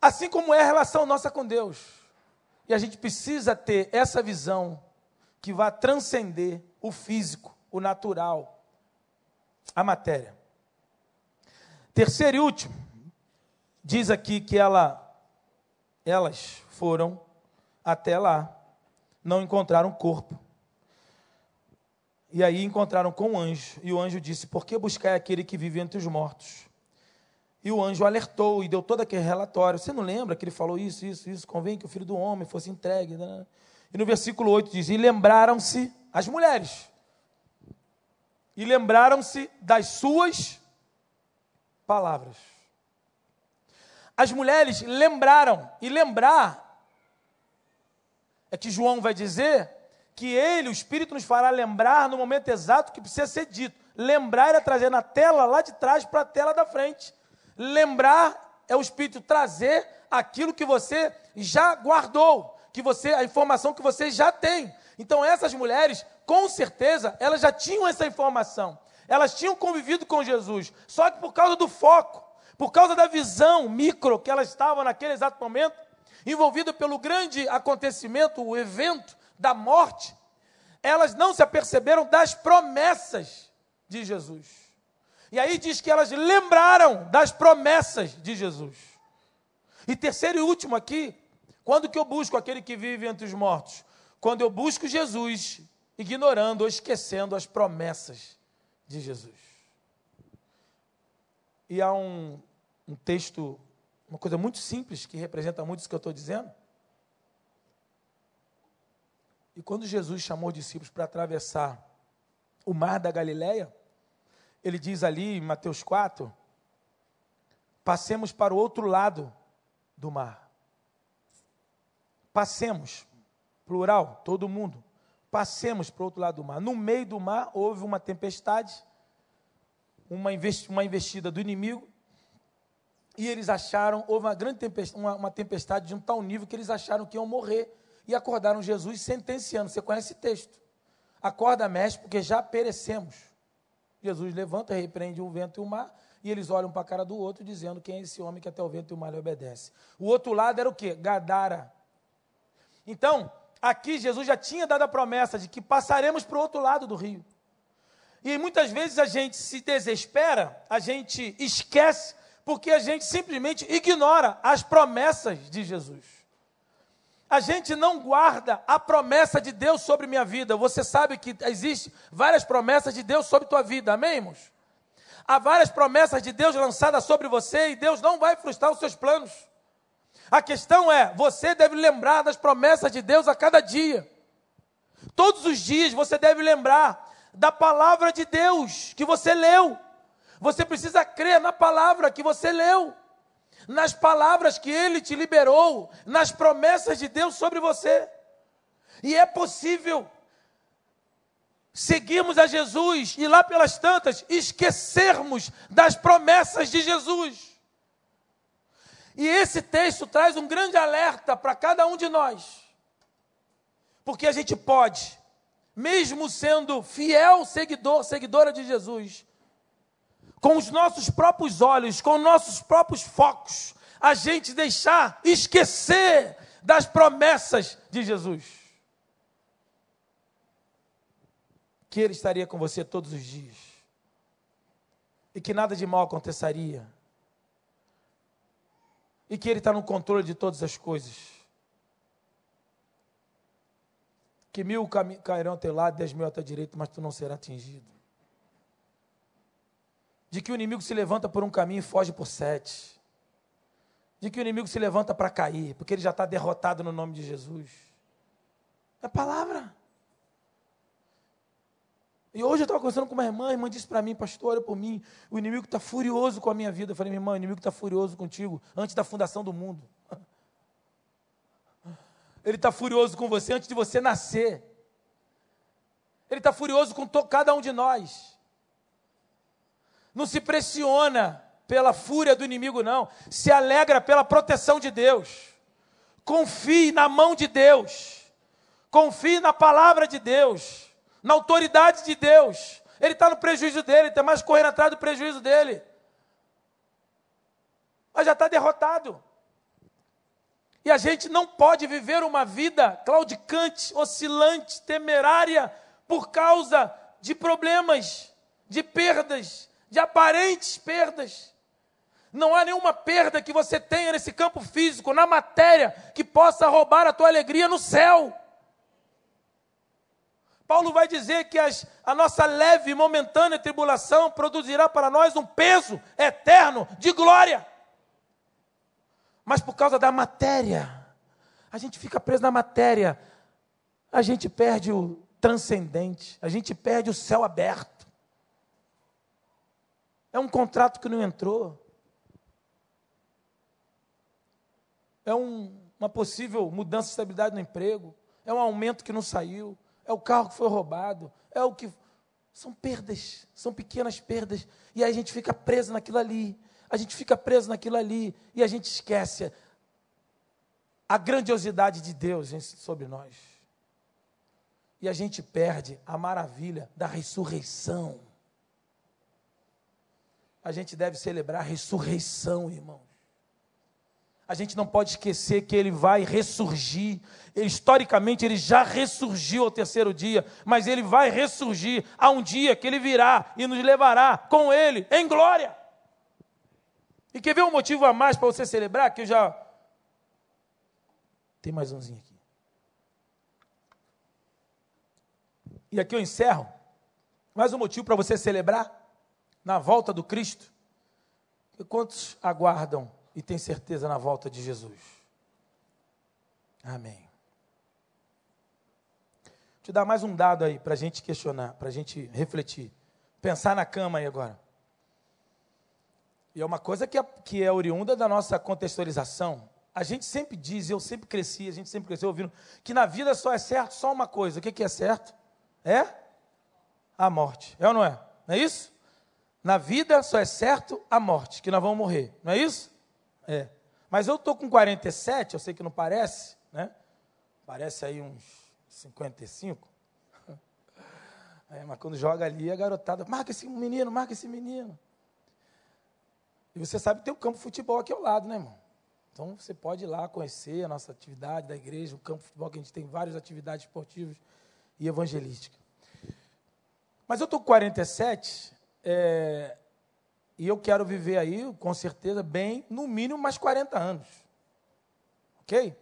Speaker 1: Assim como é a relação nossa com Deus. E a gente precisa ter essa visão que vai transcender o físico, o natural, a matéria. Terceiro e último, diz aqui que ela, elas foram até lá não encontraram corpo. E aí encontraram com o anjo, e o anjo disse: Por que buscar aquele que vive entre os mortos? E o anjo alertou e deu todo aquele relatório. Você não lembra que ele falou isso, isso, isso? Convém que o filho do homem fosse entregue. Né? E no versículo 8 diz: E lembraram-se as mulheres. E lembraram-se das suas palavras. As mulheres lembraram, e lembrar é que João vai dizer que ele, o Espírito, nos fará lembrar no momento exato que precisa ser dito. Lembrar é trazer na tela lá de trás para a tela da frente. Lembrar é o Espírito trazer aquilo que você já guardou, que você, a informação que você já tem. Então essas mulheres, com certeza, elas já tinham essa informação. Elas tinham convivido com Jesus, só que por causa do foco, por causa da visão micro que elas estavam naquele exato momento, envolvida pelo grande acontecimento, o evento da morte, elas não se aperceberam das promessas de Jesus. E aí diz que elas lembraram das promessas de Jesus. E terceiro e último aqui, quando que eu busco aquele que vive entre os mortos? Quando eu busco Jesus, ignorando ou esquecendo as promessas de Jesus. E há um, um texto, uma coisa muito simples que representa muito isso que eu estou dizendo. E quando Jesus chamou os discípulos para atravessar o mar da Galileia, ele diz ali em Mateus 4: passemos para o outro lado do mar. Passemos, plural, todo mundo. Passemos para o outro lado do mar. No meio do mar houve uma tempestade, uma investida do inimigo, e eles acharam, houve uma grande tempestade, uma, uma tempestade de um tal nível que eles acharam que iam morrer e acordaram Jesus sentenciando. Você conhece esse texto? Acorda, mestre, porque já perecemos. Jesus levanta, repreende o vento e o mar, e eles olham para a cara do outro, dizendo: Quem é esse homem que até o vento e o mar lhe obedece? O outro lado era o quê? Gadara. Então, aqui Jesus já tinha dado a promessa de que passaremos para o outro lado do rio. E muitas vezes a gente se desespera, a gente esquece, porque a gente simplesmente ignora as promessas de Jesus a gente não guarda a promessa de Deus sobre minha vida. Você sabe que existe várias promessas de Deus sobre tua vida, amém, irmãos? Há várias promessas de Deus lançadas sobre você e Deus não vai frustrar os seus planos. A questão é, você deve lembrar das promessas de Deus a cada dia. Todos os dias você deve lembrar da palavra de Deus que você leu. Você precisa crer na palavra que você leu nas palavras que ele te liberou, nas promessas de Deus sobre você. E é possível seguirmos a Jesus e lá pelas tantas esquecermos das promessas de Jesus. E esse texto traz um grande alerta para cada um de nós. Porque a gente pode, mesmo sendo fiel seguidor, seguidora de Jesus, com os nossos próprios olhos, com nossos próprios focos, a gente deixar esquecer das promessas de Jesus. Que Ele estaria com você todos os dias. E que nada de mal aconteceria. E que Ele está no controle de todas as coisas. Que mil cairão ao teu lado, dez mil à tua direita, mas tu não será atingido de que o inimigo se levanta por um caminho e foge por sete, de que o inimigo se levanta para cair, porque ele já está derrotado no nome de Jesus. É palavra. E hoje eu estava conversando com uma irmã, a irmã disse para mim, pastor, olha por mim, o inimigo está furioso com a minha vida. Eu falei, minha irmã, o inimigo está furioso contigo antes da fundação do mundo. Ele está furioso com você antes de você nascer. Ele está furioso com cada um de nós. Não se pressiona pela fúria do inimigo, não. Se alegra pela proteção de Deus. Confie na mão de Deus. Confie na palavra de Deus. Na autoridade de Deus. Ele está no prejuízo dele, está mais correndo atrás do prejuízo dele. Mas já está derrotado. E a gente não pode viver uma vida claudicante, oscilante, temerária, por causa de problemas, de perdas, de aparentes perdas. Não há nenhuma perda que você tenha nesse campo físico, na matéria, que possa roubar a tua alegria no céu. Paulo vai dizer que as, a nossa leve e momentânea tribulação produzirá para nós um peso eterno de glória. Mas por causa da matéria, a gente fica preso na matéria, a gente perde o transcendente, a gente perde o céu aberto. É um contrato que não entrou. É um, uma possível mudança de estabilidade no emprego. É um aumento que não saiu. É o carro que foi roubado. É o que. São perdas, são pequenas perdas. E aí a gente fica preso naquilo ali. A gente fica preso naquilo ali. E a gente esquece a grandiosidade de Deus sobre nós. E a gente perde a maravilha da ressurreição. A gente deve celebrar a ressurreição, irmãos. A gente não pode esquecer que ele vai ressurgir. historicamente, ele já ressurgiu ao terceiro dia, mas ele vai ressurgir a um dia que ele virá e nos levará com ele em glória. E quer ver um motivo a mais para você celebrar? Que eu já. Tem mais umzinho aqui. E aqui eu encerro. Mais um motivo para você celebrar na volta do Cristo. E quantos aguardam e têm certeza na volta de Jesus? Amém. Vou te dar mais um dado aí para a gente questionar, para a gente refletir. Pensar na cama aí agora. E é uma coisa que é, que é oriunda da nossa contextualização. A gente sempre diz, eu sempre cresci, a gente sempre cresceu ouvindo, que na vida só é certo só uma coisa. O que, que é certo? É a morte. É ou não é? Não é isso? Na vida só é certo a morte, que nós vamos morrer. Não é isso? É. Mas eu estou com 47, eu sei que não parece, né? Parece aí uns 55. É, mas quando joga ali, a garotada, marca esse menino, marca esse menino. E você sabe que tem um campo de futebol aqui ao lado, né, irmão? Então você pode ir lá conhecer a nossa atividade da igreja, o campo de futebol, que a gente tem várias atividades esportivas e evangelísticas. Mas eu estou com 47 é, e eu quero viver aí, com certeza, bem, no mínimo mais 40 anos. Ok?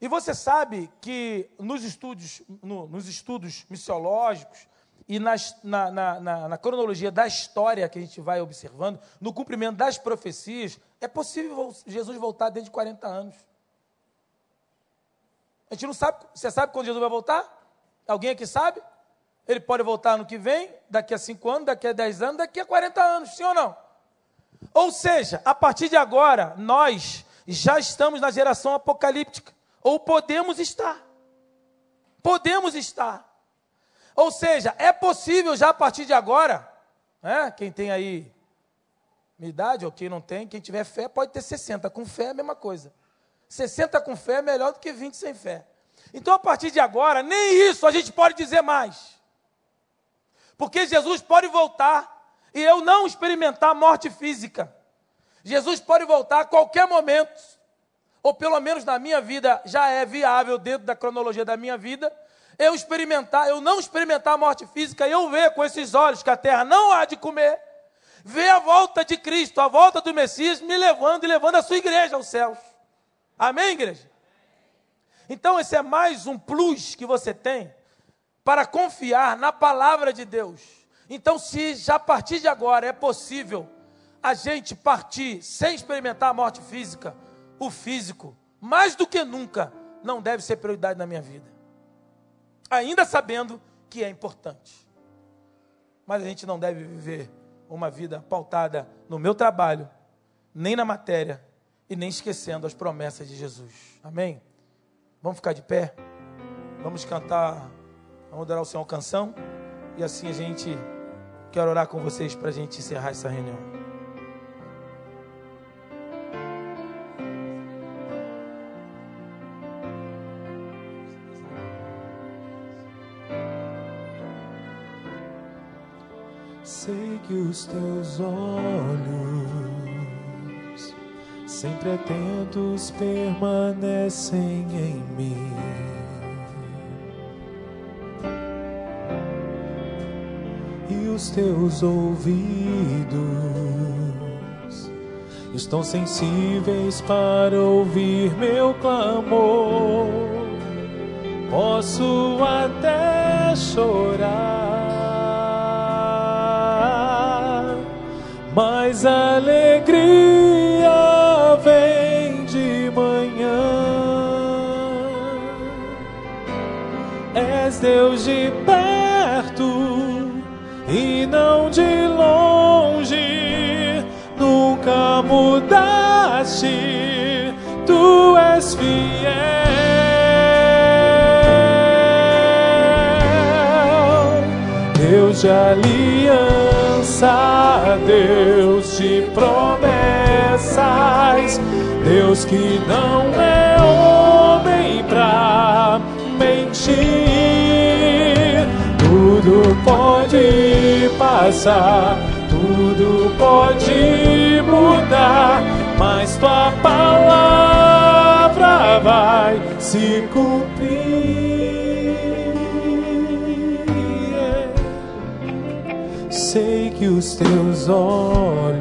Speaker 1: E você sabe que nos estudos, no, nos estudos missiológicos, e nas, na, na, na, na, cronologia da história que a gente vai observando, no cumprimento das profecias, é possível Jesus voltar dentro de 40 anos. A gente não sabe, você sabe quando Jesus vai voltar? Alguém aqui sabe? Ele pode voltar no que vem, daqui a 5 anos, daqui a 10 anos, daqui a 40 anos, sim ou não? Ou seja, a partir de agora, nós já estamos na geração apocalíptica, ou podemos estar. Podemos estar. Ou seja, é possível já a partir de agora, né? quem tem aí minha idade, ou quem não tem, quem tiver fé, pode ter 60. Com fé é a mesma coisa. 60 com fé é melhor do que 20 sem fé. Então, a partir de agora, nem isso a gente pode dizer mais. Porque Jesus pode voltar e eu não experimentar morte física. Jesus pode voltar a qualquer momento, ou pelo menos na minha vida já é viável dentro da cronologia da minha vida eu experimentar, eu não experimentar a morte física, eu ver com esses olhos que a terra não há de comer, ver a volta de Cristo, a volta do Messias me levando e levando a sua igreja aos céus. Amém, igreja? Então, esse é mais um plus que você tem para confiar na palavra de Deus. Então, se já a partir de agora é possível a gente partir sem experimentar a morte física, o físico, mais do que nunca, não deve ser prioridade na minha vida ainda sabendo que é importante. Mas a gente não deve viver uma vida pautada no meu trabalho, nem na matéria, e nem esquecendo as promessas de Jesus. Amém? Vamos ficar de pé? Vamos cantar, vamos dar ao Senhor canção, e assim a gente quer orar com vocês para a gente encerrar essa reunião.
Speaker 2: que os teus olhos, sempre atentos, permanecem em mim. Os teus ouvidos estão sensíveis para ouvir meu clamor. Posso até chorar, mas a alegria vem de manhã. És Deus de mudaste, tu és fiel. Deus de aliança, Deus de promessas, Deus que não é homem pra mentir. Tudo pode passar, tudo pode mudar, mas tua palavra vai se cumprir. Sei que os teus olhos,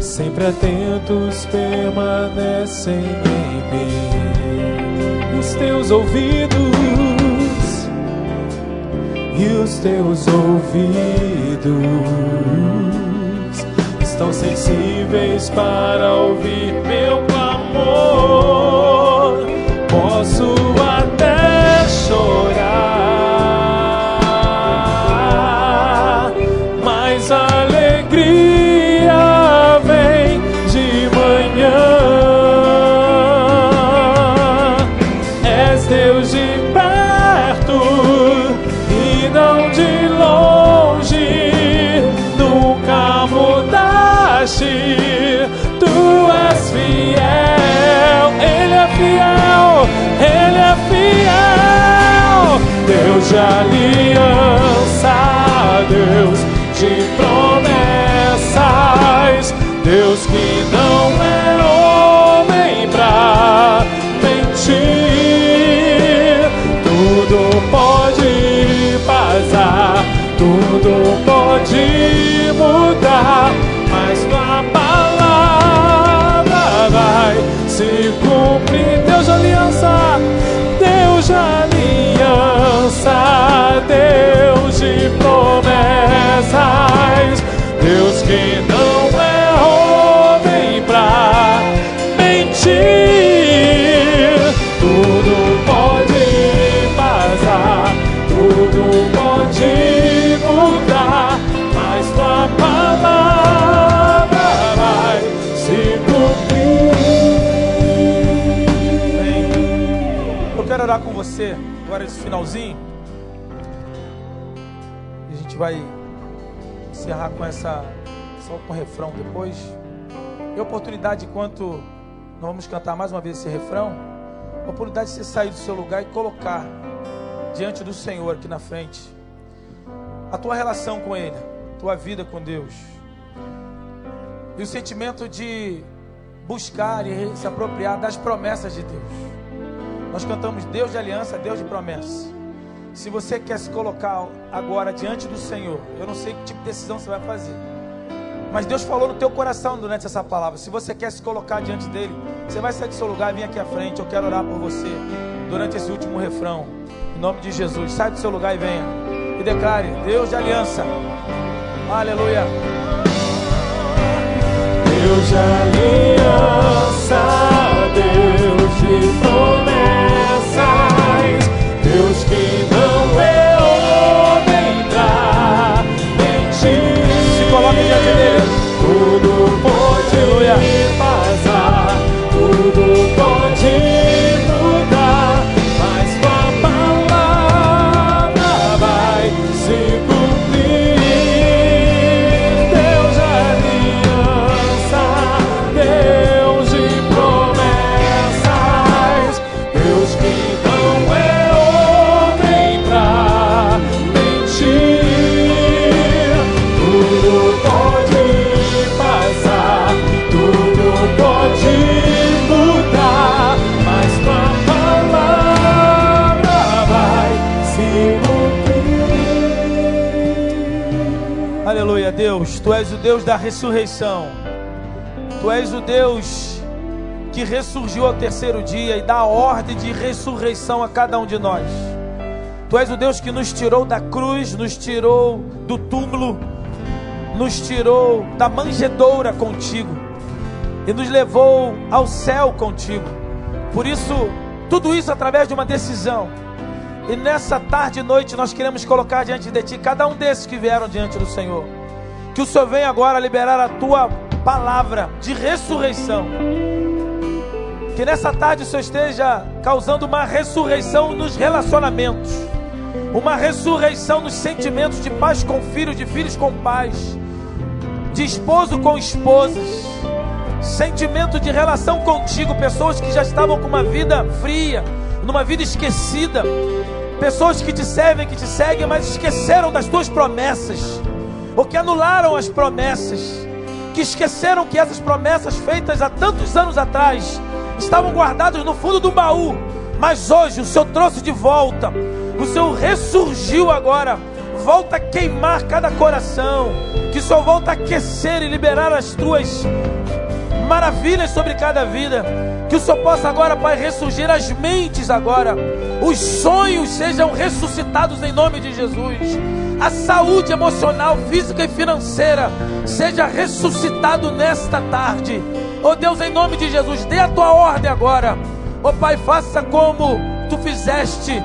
Speaker 2: sempre atentos, permanecem em mim. Os teus ouvidos e os teus ouvidos estão sensíveis para ouvir meu clamor. Posso até chorar, de aliança, Deus de promessas, Deus que Não é homem pra mentir. Tudo pode passar, tudo pode mudar, mas tua palavra vai se cumprir.
Speaker 1: Eu quero orar com você agora esse finalzinho. A gente vai encerrar com essa com o refrão depois. E a oportunidade enquanto nós vamos cantar mais uma vez esse refrão, a oportunidade de você sair do seu lugar e colocar diante do Senhor aqui na frente a tua relação com Ele, tua vida com Deus. E o sentimento de buscar e se apropriar das promessas de Deus. Nós cantamos Deus de aliança, Deus de promessa. Se você quer se colocar agora diante do Senhor, eu não sei que tipo de decisão você vai fazer. Mas Deus falou no teu coração durante essa palavra. Se você quer se colocar diante dele, você vai sair do seu lugar e vir aqui à frente. Eu quero orar por você durante esse último refrão. Em nome de Jesus. Sai do seu lugar e venha. E declare: Deus de aliança. Aleluia.
Speaker 2: Deus de aliança,
Speaker 1: tu és o Deus da ressurreição. Tu és o Deus que ressurgiu ao terceiro dia e dá ordem de ressurreição a cada um de nós. Tu és o Deus que nos tirou da cruz, nos tirou do túmulo, nos tirou da manjedoura contigo e nos levou ao céu contigo. Por isso, tudo isso através de uma decisão. E nessa tarde e noite nós queremos colocar diante de Ti cada um desses que vieram diante do Senhor. Que o Senhor venha agora liberar a Tua palavra de ressurreição. Que nessa tarde o Senhor esteja causando uma ressurreição nos relacionamentos, uma ressurreição nos sentimentos de pais com filhos, de filhos com pais, de esposo com esposas, sentimento de relação contigo, pessoas que já estavam com uma vida fria, numa vida esquecida, pessoas que te servem, que te seguem, mas esqueceram das tuas promessas, ou que anularam as promessas, que esqueceram que essas promessas feitas há tantos anos atrás estavam guardadas no fundo do baú, mas hoje o Senhor trouxe de volta, o Senhor ressurgiu agora, volta a queimar cada coração, que Senhor volta a aquecer e liberar as tuas maravilhas sobre cada vida. Que o Senhor possa agora, Pai, ressurgir as mentes agora. Os sonhos sejam ressuscitados em nome de Jesus. A saúde emocional, física e financeira seja ressuscitado nesta tarde. Oh Deus, em nome de Jesus, dê a tua ordem agora. Oh Pai, faça como tu fizeste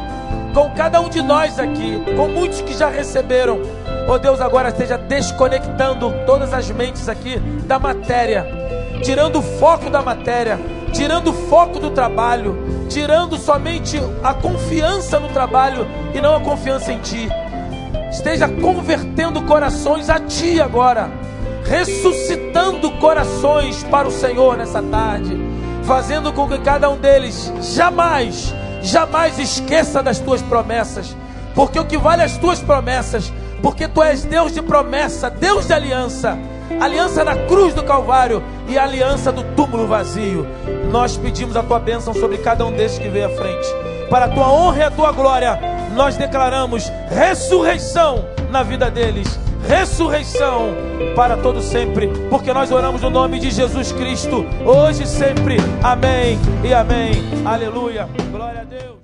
Speaker 1: com cada um de nós aqui, com muitos que já receberam. Oh Deus, agora esteja desconectando todas as mentes aqui da matéria, tirando o foco da matéria, tirando o foco do trabalho, tirando somente a confiança no trabalho e não a confiança em Ti. Esteja convertendo corações a Ti agora, ressuscitando corações para o Senhor nessa tarde, fazendo com que cada um deles jamais, jamais esqueça das Tuas promessas, porque o que vale as Tuas promessas, porque Tu és Deus de promessa, Deus de aliança aliança na cruz do Calvário e aliança do túmulo vazio. Nós pedimos a tua bênção sobre cada um desses que veio à frente. Para a tua honra e a tua glória, nós declaramos ressurreição na vida deles. Ressurreição para todo sempre, porque nós oramos no nome de Jesus Cristo, hoje e sempre. Amém e amém. Aleluia. Glória a Deus.